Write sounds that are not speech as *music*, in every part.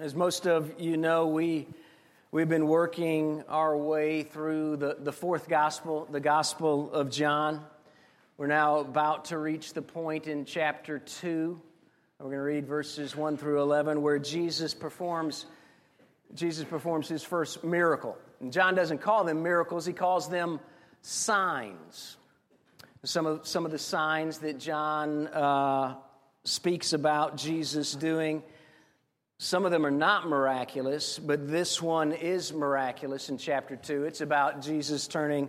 As most of you know, we, we've been working our way through the, the fourth gospel, the Gospel of John. We're now about to reach the point in chapter 2. We're going to read verses 1 through 11 where Jesus performs, Jesus performs his first miracle. And John doesn't call them miracles, he calls them signs. Some of, some of the signs that John uh, speaks about Jesus doing some of them are not miraculous, but this one is miraculous in chapter 2. It's about Jesus turning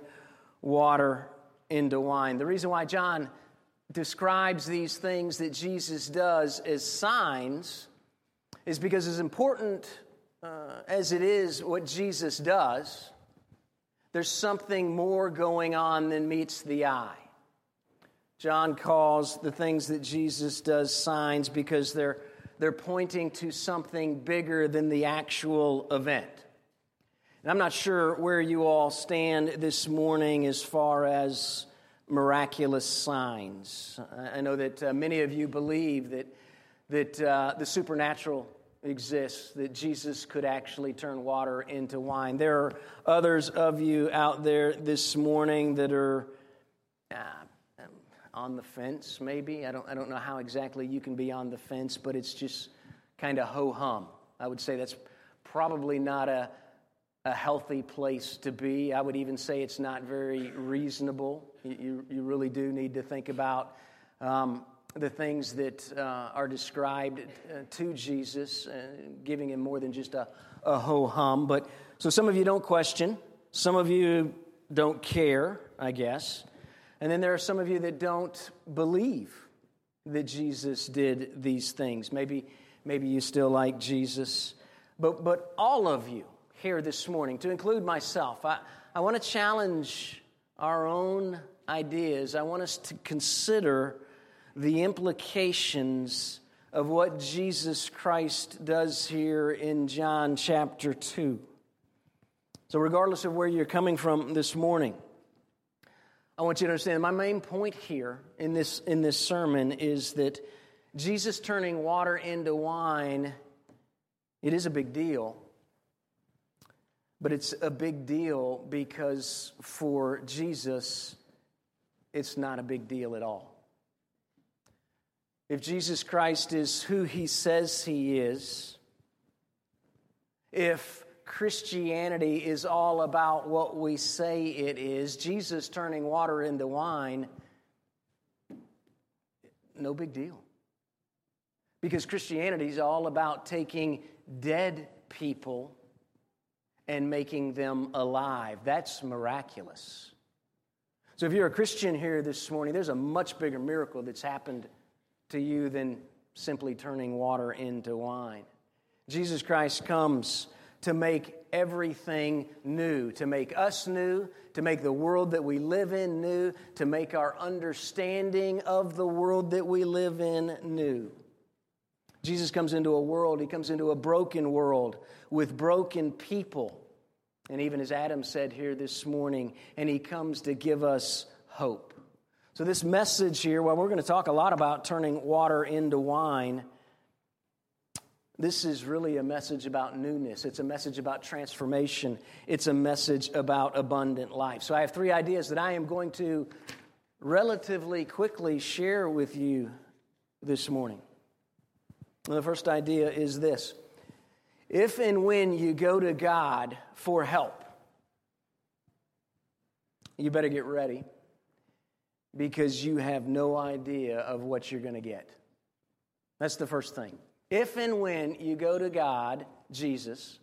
water into wine. The reason why John describes these things that Jesus does as signs is because, as important uh, as it is what Jesus does, there's something more going on than meets the eye. John calls the things that Jesus does signs because they're they're pointing to something bigger than the actual event. And I'm not sure where you all stand this morning as far as miraculous signs. I know that uh, many of you believe that, that uh, the supernatural exists, that Jesus could actually turn water into wine. There are others of you out there this morning that are uh, on the fence, maybe. I don't, I don't know how exactly you can be on the fence, but it's just kind of ho hum. I would say that's probably not a, a healthy place to be. I would even say it's not very reasonable. You, you really do need to think about um, the things that uh, are described uh, to Jesus, uh, giving him more than just a, a ho hum. But so some of you don't question, some of you don't care, I guess. And then there are some of you that don't believe that Jesus did these things. Maybe, maybe you still like Jesus. But, but all of you here this morning, to include myself, I, I want to challenge our own ideas. I want us to consider the implications of what Jesus Christ does here in John chapter 2. So, regardless of where you're coming from this morning, I want you to understand my main point here in this, in this sermon is that Jesus turning water into wine, it is a big deal. But it's a big deal because for Jesus, it's not a big deal at all. If Jesus Christ is who he says he is, if Christianity is all about what we say it is. Jesus turning water into wine, no big deal. Because Christianity is all about taking dead people and making them alive. That's miraculous. So, if you're a Christian here this morning, there's a much bigger miracle that's happened to you than simply turning water into wine. Jesus Christ comes to make everything new, to make us new, to make the world that we live in new, to make our understanding of the world that we live in new. Jesus comes into a world, he comes into a broken world with broken people. And even as Adam said here this morning, and he comes to give us hope. So, this message here, well, we're going to talk a lot about turning water into wine. This is really a message about newness. It's a message about transformation. It's a message about abundant life. So, I have three ideas that I am going to relatively quickly share with you this morning. And the first idea is this if and when you go to God for help, you better get ready because you have no idea of what you're going to get. That's the first thing. If and when you go to God, Jesus,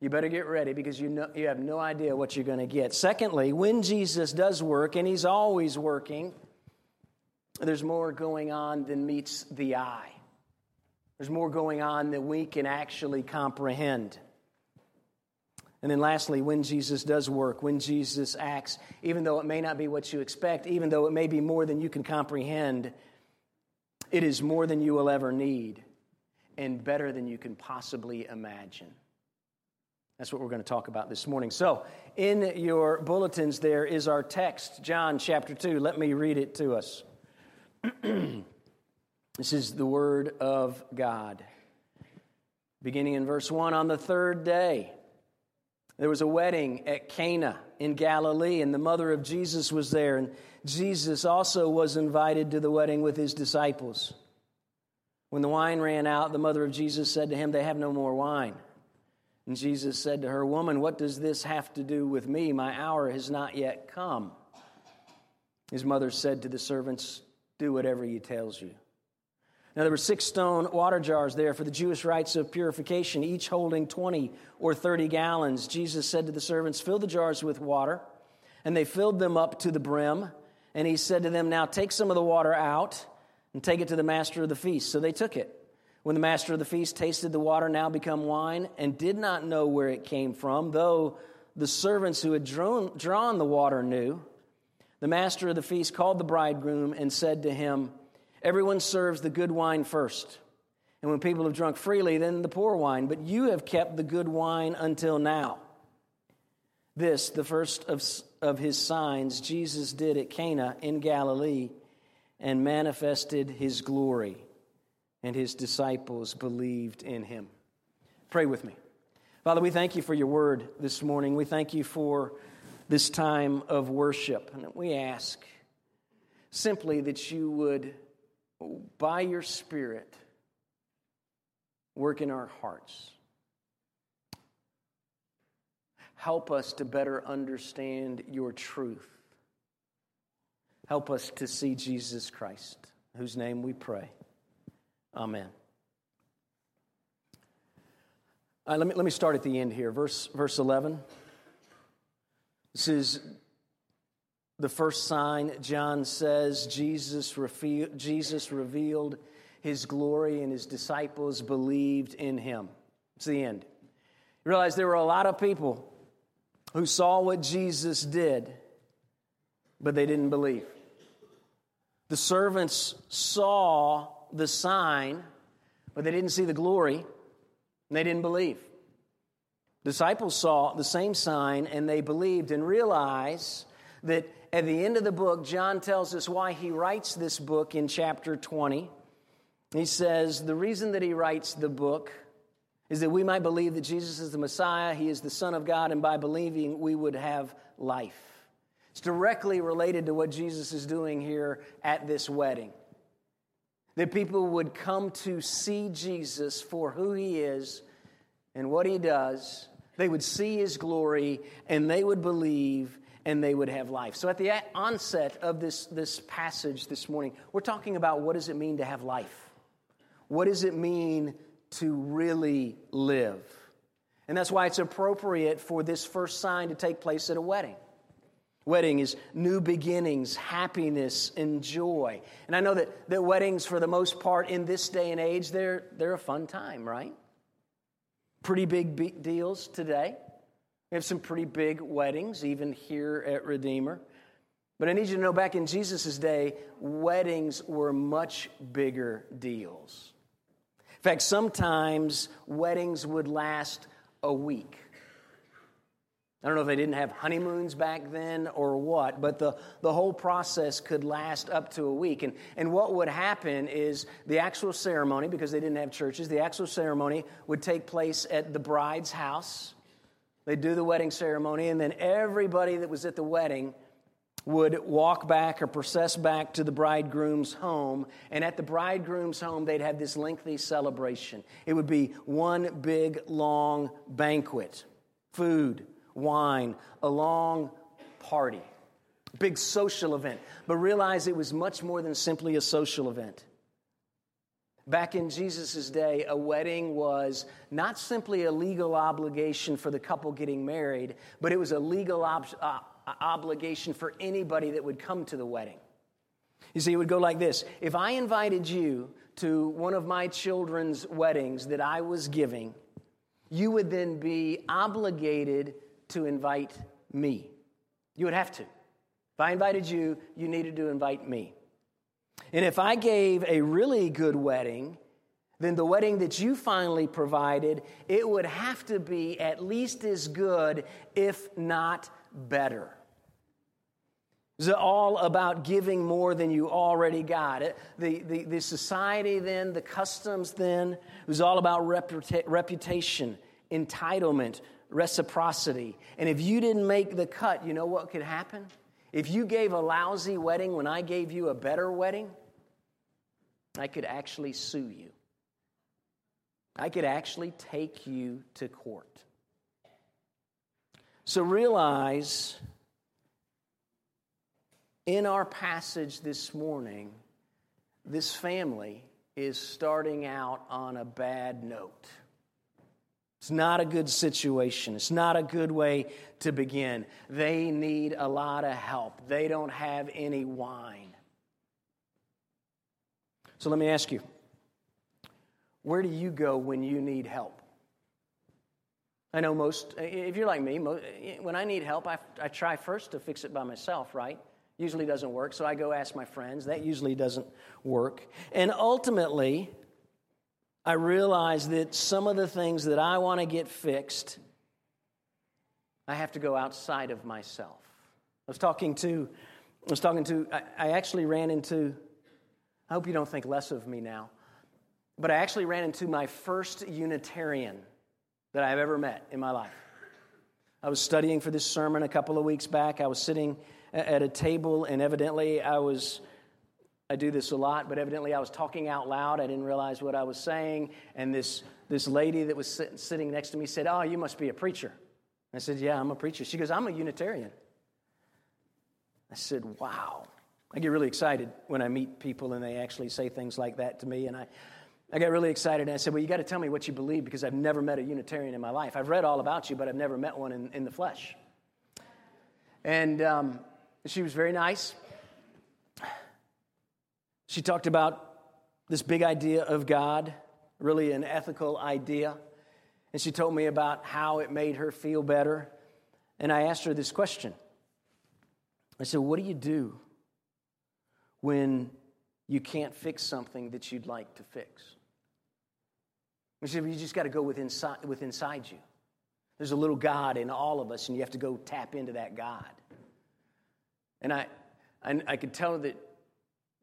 you better get ready because you, know, you have no idea what you're going to get. Secondly, when Jesus does work, and he's always working, there's more going on than meets the eye. There's more going on than we can actually comprehend. And then lastly, when Jesus does work, when Jesus acts, even though it may not be what you expect, even though it may be more than you can comprehend, it is more than you will ever need and better than you can possibly imagine. That's what we're going to talk about this morning. So, in your bulletins, there is our text, John chapter 2. Let me read it to us. *clears throat* this is the Word of God. Beginning in verse 1 On the third day, there was a wedding at Cana in Galilee, and the mother of Jesus was there, and Jesus also was invited to the wedding with his disciples. When the wine ran out, the mother of Jesus said to him, They have no more wine. And Jesus said to her, Woman, what does this have to do with me? My hour has not yet come. His mother said to the servants, Do whatever he tells you. Now, there were six stone water jars there for the Jewish rites of purification, each holding 20 or 30 gallons. Jesus said to the servants, Fill the jars with water. And they filled them up to the brim. And he said to them, Now take some of the water out and take it to the master of the feast. So they took it. When the master of the feast tasted the water now become wine and did not know where it came from, though the servants who had drawn, drawn the water knew, the master of the feast called the bridegroom and said to him, Everyone serves the good wine first. And when people have drunk freely, then the poor wine. But you have kept the good wine until now. This, the first of, of his signs, Jesus did at Cana in Galilee and manifested his glory, and his disciples believed in him. Pray with me. Father, we thank you for your word this morning. We thank you for this time of worship. And we ask simply that you would by your Spirit, work in our hearts. Help us to better understand your truth. Help us to see Jesus Christ, whose name we pray. Amen. Uh, let, me, let me start at the end here. Verse, verse 11. This is the first sign, John says, Jesus, revealed, Jesus revealed his glory and his disciples believed in him. It's the end. You realize there were a lot of people who saw what Jesus did, but they didn't believe. The servants saw the sign, but they didn't see the glory, and they didn't believe. Disciples saw the same sign and they believed and realized that at the end of the book, John tells us why he writes this book in chapter 20. He says, The reason that he writes the book is that we might believe that Jesus is the Messiah, he is the Son of God, and by believing, we would have life. It's directly related to what Jesus is doing here at this wedding. That people would come to see Jesus for who he is and what he does. They would see his glory and they would believe and they would have life. So, at the onset of this, this passage this morning, we're talking about what does it mean to have life? What does it mean to really live? And that's why it's appropriate for this first sign to take place at a wedding. Wedding is new beginnings, happiness, and joy. And I know that, that weddings, for the most part, in this day and age, they're, they're a fun time, right? Pretty big deals today. We have some pretty big weddings, even here at Redeemer. But I need you to know back in Jesus' day, weddings were much bigger deals. In fact, sometimes weddings would last a week. I don't know if they didn't have honeymoons back then or what, but the, the whole process could last up to a week. And, and what would happen is the actual ceremony, because they didn't have churches, the actual ceremony would take place at the bride's house. They'd do the wedding ceremony, and then everybody that was at the wedding would walk back or process back to the bridegroom's home. And at the bridegroom's home, they'd have this lengthy celebration. It would be one big, long banquet food, wine, a long party, big social event. But realize it was much more than simply a social event. Back in Jesus' day, a wedding was not simply a legal obligation for the couple getting married, but it was a legal ob- uh, obligation for anybody that would come to the wedding. You see, it would go like this If I invited you to one of my children's weddings that I was giving, you would then be obligated to invite me. You would have to. If I invited you, you needed to invite me. And if I gave a really good wedding, then the wedding that you finally provided, it would have to be at least as good, if not better. It's all about giving more than you already got. The, the, the society then, the customs then, it was all about reputa- reputation, entitlement, reciprocity. And if you didn't make the cut, you know what could happen? If you gave a lousy wedding when I gave you a better wedding, I could actually sue you. I could actually take you to court. So realize in our passage this morning, this family is starting out on a bad note. Not a good situation. It's not a good way to begin. They need a lot of help. They don't have any wine. So let me ask you where do you go when you need help? I know most, if you're like me, when I need help, I, I try first to fix it by myself, right? Usually doesn't work, so I go ask my friends. That usually doesn't work. And ultimately, I realize that some of the things that I want to get fixed, I have to go outside of myself. I was talking to, I was talking to, I, I actually ran into, I hope you don't think less of me now, but I actually ran into my first Unitarian that I've ever met in my life. I was studying for this sermon a couple of weeks back. I was sitting at a table, and evidently I was I do this a lot, but evidently I was talking out loud. I didn't realize what I was saying. And this, this lady that was sit, sitting next to me said, Oh, you must be a preacher. I said, Yeah, I'm a preacher. She goes, I'm a Unitarian. I said, Wow. I get really excited when I meet people and they actually say things like that to me. And I, I got really excited and I said, Well, you got to tell me what you believe because I've never met a Unitarian in my life. I've read all about you, but I've never met one in, in the flesh. And um, she was very nice. She talked about this big idea of God, really an ethical idea. And she told me about how it made her feel better. And I asked her this question I said, What do you do when you can't fix something that you'd like to fix? She said, You just got to go with inside, with inside you. There's a little God in all of us, and you have to go tap into that God. And I, I, I could tell that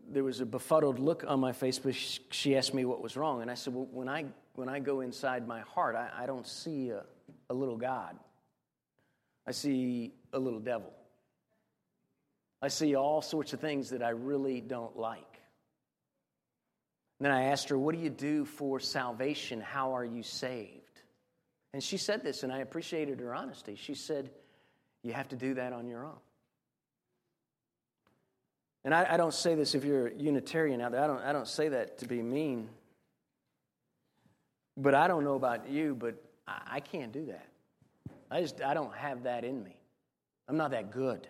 there was a befuddled look on my face, but she asked me what was wrong. And I said, Well, when I, when I go inside my heart, I, I don't see a, a little God. I see a little devil. I see all sorts of things that I really don't like. And then I asked her, What do you do for salvation? How are you saved? And she said this, and I appreciated her honesty. She said, You have to do that on your own. And I, I, don't say this if you're a Unitarian out there, I don't, I don't say that to be mean. But I don't know about you, but I, I can't do that. I just I don't have that in me. I'm not that good.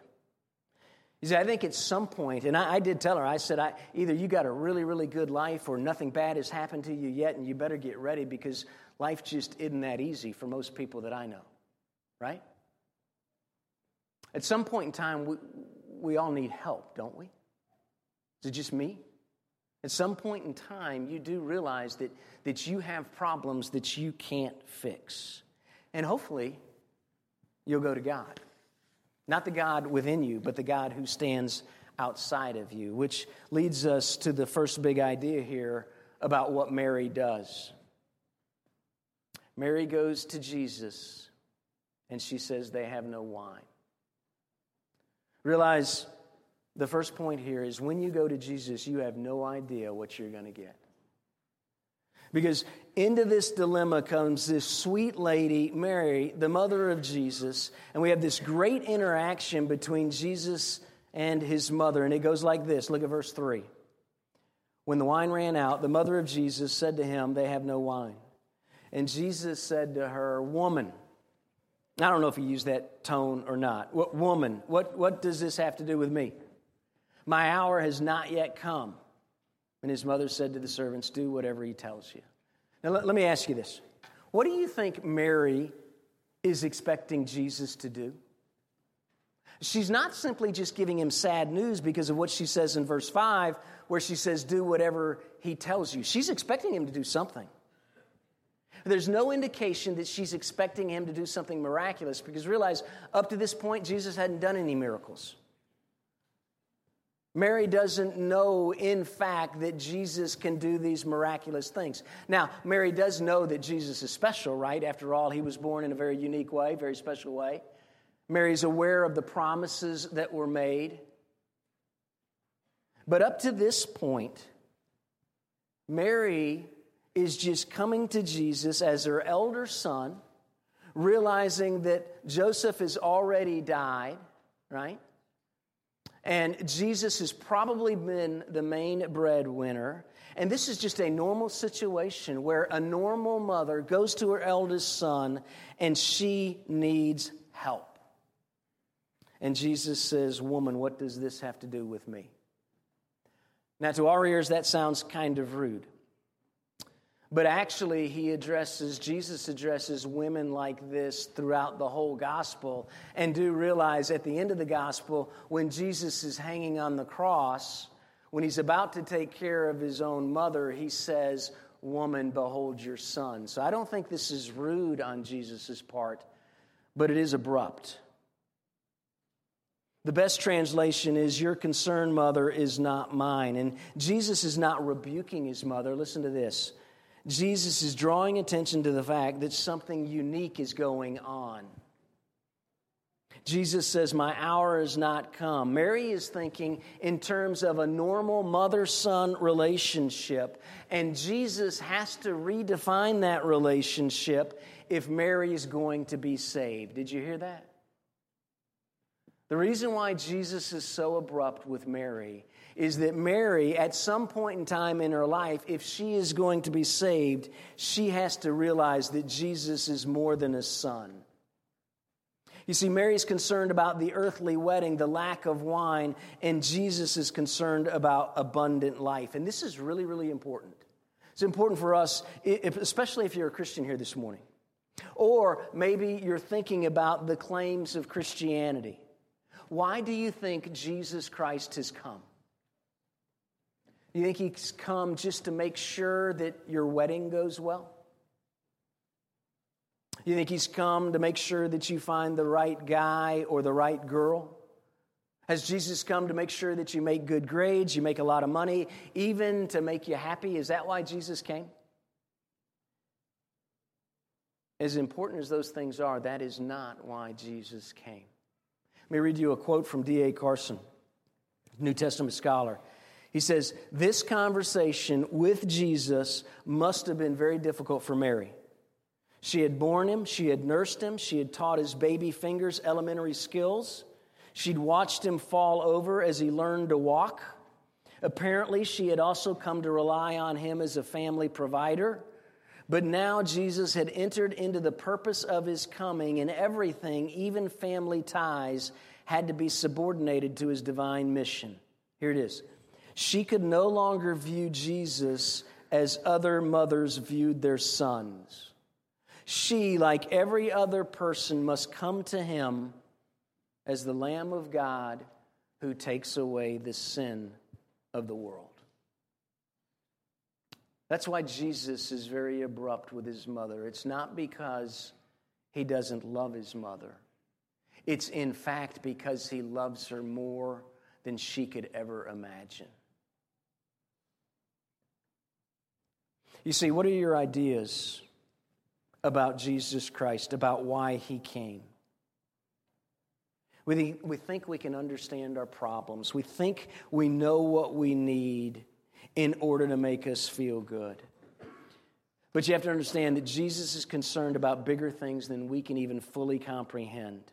You see, I think at some point, and I, I did tell her, I said, I, either you got a really, really good life or nothing bad has happened to you yet, and you better get ready because life just isn't that easy for most people that I know, right? At some point in time, we, we all need help, don't we? Is it just me? At some point in time, you do realize that, that you have problems that you can't fix. And hopefully, you'll go to God. Not the God within you, but the God who stands outside of you, which leads us to the first big idea here about what Mary does. Mary goes to Jesus and she says, They have no wine. Realize the first point here is when you go to Jesus, you have no idea what you're going to get. Because into this dilemma comes this sweet lady, Mary, the mother of Jesus, and we have this great interaction between Jesus and his mother. And it goes like this look at verse 3. When the wine ran out, the mother of Jesus said to him, They have no wine. And Jesus said to her, Woman, I don't know if he used that tone or not. What, woman, what, what does this have to do with me? My hour has not yet come. And his mother said to the servants, Do whatever he tells you. Now, let, let me ask you this What do you think Mary is expecting Jesus to do? She's not simply just giving him sad news because of what she says in verse 5, where she says, Do whatever he tells you. She's expecting him to do something. There's no indication that she's expecting him to do something miraculous because realize, up to this point, Jesus hadn't done any miracles. Mary doesn't know, in fact, that Jesus can do these miraculous things. Now, Mary does know that Jesus is special, right? After all, he was born in a very unique way, very special way. Mary's aware of the promises that were made. But up to this point, Mary is just coming to Jesus as her elder son, realizing that Joseph has already died, right? And Jesus has probably been the main breadwinner. And this is just a normal situation where a normal mother goes to her eldest son and she needs help. And Jesus says, Woman, what does this have to do with me? Now, to our ears, that sounds kind of rude. But actually, he addresses, Jesus addresses women like this throughout the whole gospel. And do realize at the end of the gospel, when Jesus is hanging on the cross, when he's about to take care of his own mother, he says, Woman, behold your son. So I don't think this is rude on Jesus' part, but it is abrupt. The best translation is, Your concerned mother is not mine. And Jesus is not rebuking his mother. Listen to this. Jesus is drawing attention to the fact that something unique is going on. Jesus says, My hour is not come. Mary is thinking in terms of a normal mother son relationship, and Jesus has to redefine that relationship if Mary is going to be saved. Did you hear that? The reason why Jesus is so abrupt with Mary is that Mary, at some point in time in her life, if she is going to be saved, she has to realize that Jesus is more than a son. You see, Mary's concerned about the earthly wedding, the lack of wine, and Jesus is concerned about abundant life. And this is really, really important. It's important for us, especially if you're a Christian here this morning. Or maybe you're thinking about the claims of Christianity. Why do you think Jesus Christ has come? You think he's come just to make sure that your wedding goes well? You think he's come to make sure that you find the right guy or the right girl? Has Jesus come to make sure that you make good grades, you make a lot of money, even to make you happy? Is that why Jesus came? As important as those things are, that is not why Jesus came. Let me read you a quote from D.A. Carson, New Testament scholar. He says, This conversation with Jesus must have been very difficult for Mary. She had borne him, she had nursed him, she had taught his baby fingers elementary skills. She'd watched him fall over as he learned to walk. Apparently, she had also come to rely on him as a family provider. But now Jesus had entered into the purpose of his coming, and everything, even family ties, had to be subordinated to his divine mission. Here it is she could no longer view Jesus as other mothers viewed their sons. She, like every other person, must come to him as the Lamb of God who takes away the sin of the world. That's why Jesus is very abrupt with his mother. It's not because he doesn't love his mother, it's in fact because he loves her more than she could ever imagine. You see, what are your ideas about Jesus Christ, about why he came? We, we think we can understand our problems. We think we know what we need in order to make us feel good. But you have to understand that Jesus is concerned about bigger things than we can even fully comprehend.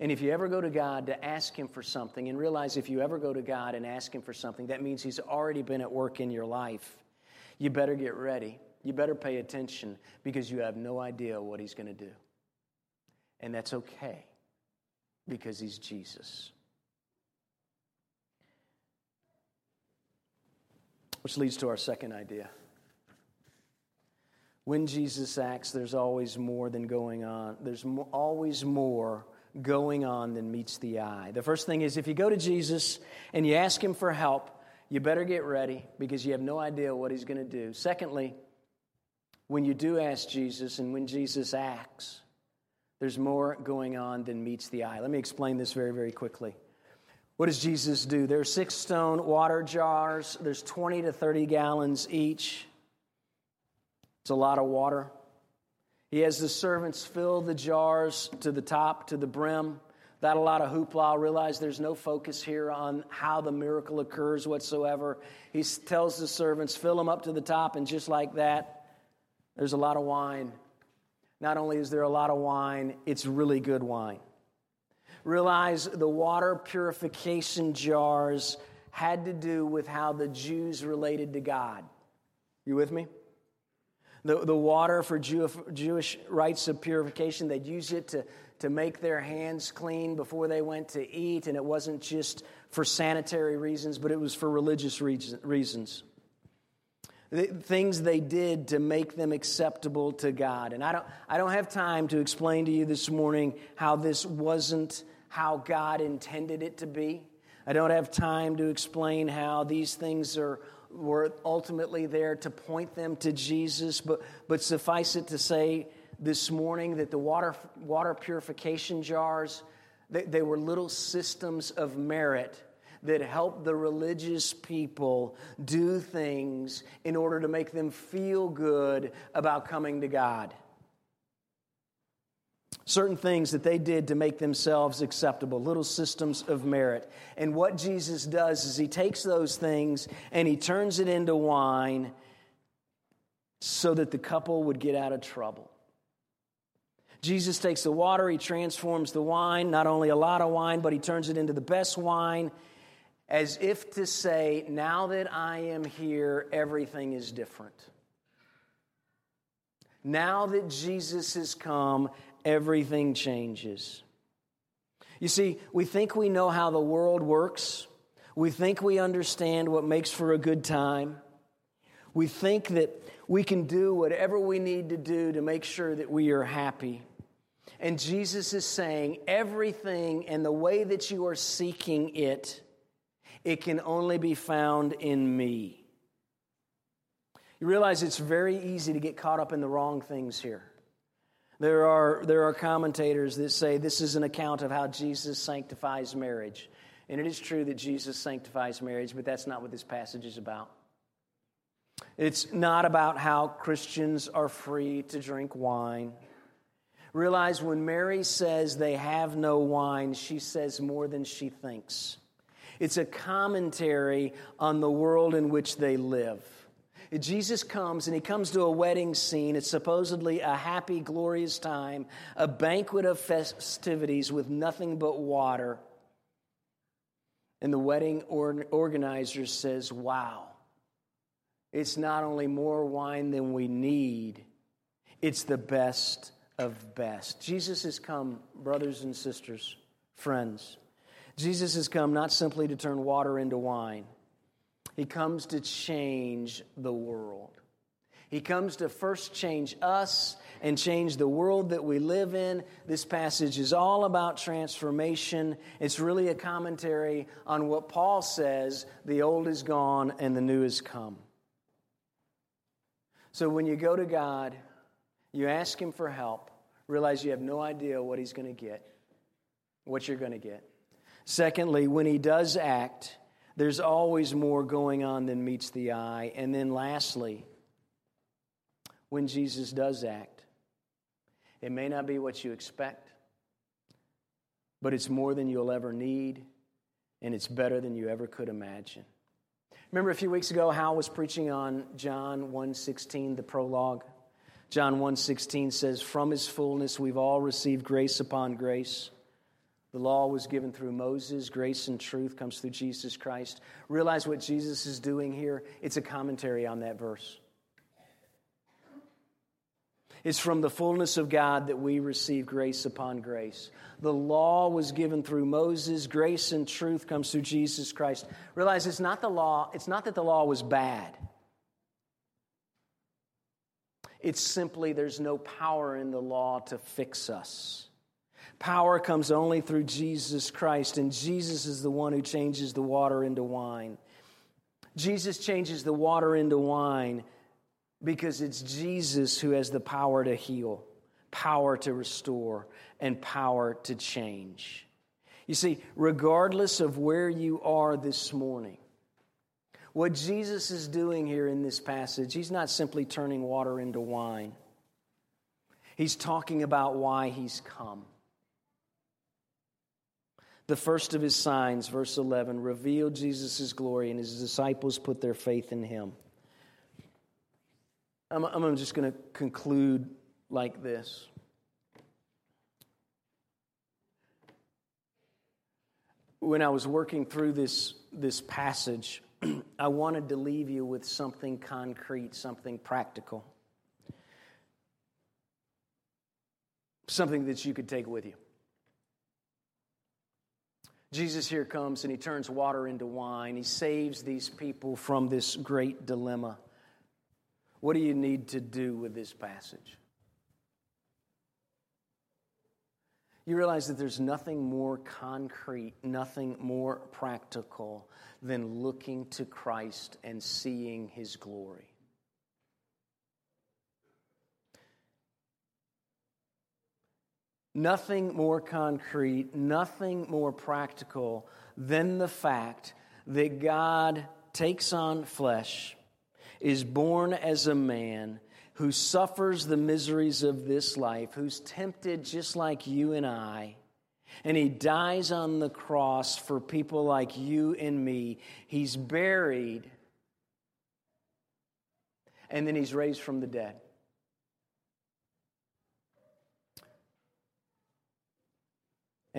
And if you ever go to God to ask Him for something, and realize if you ever go to God and ask Him for something, that means He's already been at work in your life. You better get ready. You better pay attention because you have no idea what He's going to do. And that's okay because He's Jesus. Which leads to our second idea. When Jesus acts, there's always more than going on. There's always more going on than meets the eye. The first thing is if you go to Jesus and you ask him for help, you better get ready because you have no idea what he's going to do. Secondly, when you do ask Jesus and when Jesus acts, there's more going on than meets the eye. Let me explain this very, very quickly. What does Jesus do? There are six stone water jars, there's 20 to 30 gallons each. It's a lot of water. He has the servants fill the jars to the top, to the brim. That a lot of hoopla. Realize there's no focus here on how the miracle occurs whatsoever. He tells the servants, fill them up to the top, and just like that, there's a lot of wine. Not only is there a lot of wine, it's really good wine. Realize the water purification jars had to do with how the Jews related to God. You with me? The, the water for Jew, Jewish rites of purification, they'd use it to, to make their hands clean before they went to eat, and it wasn't just for sanitary reasons, but it was for religious reasons. The things they did to make them acceptable to God. And I don't, I don't have time to explain to you this morning how this wasn't how God intended it to be. I don't have time to explain how these things are were ultimately there to point them to Jesus, but, but suffice it to say this morning that the water, water purification jars, they, they were little systems of merit that helped the religious people do things in order to make them feel good about coming to God certain things that they did to make themselves acceptable, little systems of merit. And what Jesus does is he takes those things and he turns it into wine so that the couple would get out of trouble. Jesus takes the water, he transforms the wine, not only a lot of wine, but he turns it into the best wine, as if to say, Now that I am here, everything is different. Now that Jesus has come, everything changes. You see, we think we know how the world works. We think we understand what makes for a good time. We think that we can do whatever we need to do to make sure that we are happy. And Jesus is saying everything and the way that you are seeking it, it can only be found in me. You realize it's very easy to get caught up in the wrong things here. There are, there are commentators that say this is an account of how Jesus sanctifies marriage. And it is true that Jesus sanctifies marriage, but that's not what this passage is about. It's not about how Christians are free to drink wine. Realize when Mary says they have no wine, she says more than she thinks. It's a commentary on the world in which they live. Jesus comes and he comes to a wedding scene. It's supposedly a happy, glorious time, a banquet of festivities with nothing but water. And the wedding organizer says, Wow, it's not only more wine than we need, it's the best of best. Jesus has come, brothers and sisters, friends. Jesus has come not simply to turn water into wine. He comes to change the world. He comes to first change us and change the world that we live in. This passage is all about transformation. It's really a commentary on what Paul says the old is gone and the new has come. So when you go to God, you ask Him for help, realize you have no idea what He's going to get, what you're going to get. Secondly, when He does act, there's always more going on than meets the eye. And then lastly, when Jesus does act, it may not be what you expect, but it's more than you'll ever need, and it's better than you ever could imagine. Remember a few weeks ago, Hal was preaching on John 1.16, the prologue. John 1.16 says, From his fullness we've all received grace upon grace. The law was given through Moses. Grace and truth comes through Jesus Christ. Realize what Jesus is doing here? It's a commentary on that verse. It's from the fullness of God that we receive grace upon grace. The law was given through Moses. Grace and truth comes through Jesus Christ. Realize it's not the law, it's not that the law was bad. It's simply there's no power in the law to fix us. Power comes only through Jesus Christ, and Jesus is the one who changes the water into wine. Jesus changes the water into wine because it's Jesus who has the power to heal, power to restore, and power to change. You see, regardless of where you are this morning, what Jesus is doing here in this passage, he's not simply turning water into wine. He's talking about why he's come. The first of his signs, verse 11, revealed Jesus' glory, and his disciples put their faith in him. I'm, I'm just going to conclude like this. When I was working through this, this passage, *clears throat* I wanted to leave you with something concrete, something practical, something that you could take with you. Jesus here comes and he turns water into wine. He saves these people from this great dilemma. What do you need to do with this passage? You realize that there's nothing more concrete, nothing more practical than looking to Christ and seeing his glory. Nothing more concrete, nothing more practical than the fact that God takes on flesh, is born as a man, who suffers the miseries of this life, who's tempted just like you and I, and he dies on the cross for people like you and me. He's buried, and then he's raised from the dead.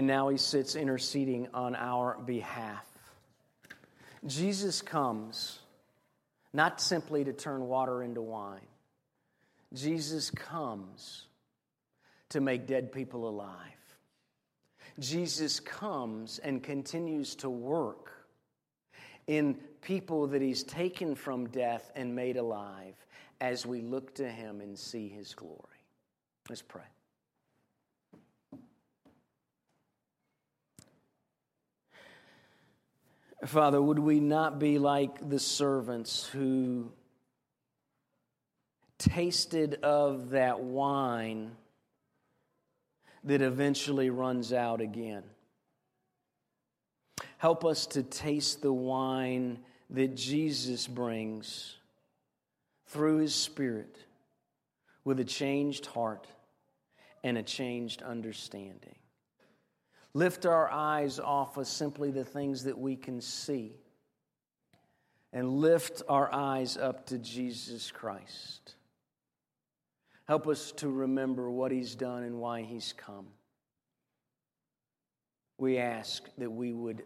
And now he sits interceding on our behalf. Jesus comes not simply to turn water into wine, Jesus comes to make dead people alive. Jesus comes and continues to work in people that he's taken from death and made alive as we look to him and see his glory. Let's pray. Father, would we not be like the servants who tasted of that wine that eventually runs out again? Help us to taste the wine that Jesus brings through his Spirit with a changed heart and a changed understanding. Lift our eyes off of simply the things that we can see and lift our eyes up to Jesus Christ. Help us to remember what He's done and why He's come. We ask that we would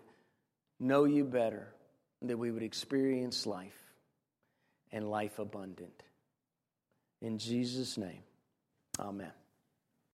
know you better, that we would experience life and life abundant. In Jesus' name, amen.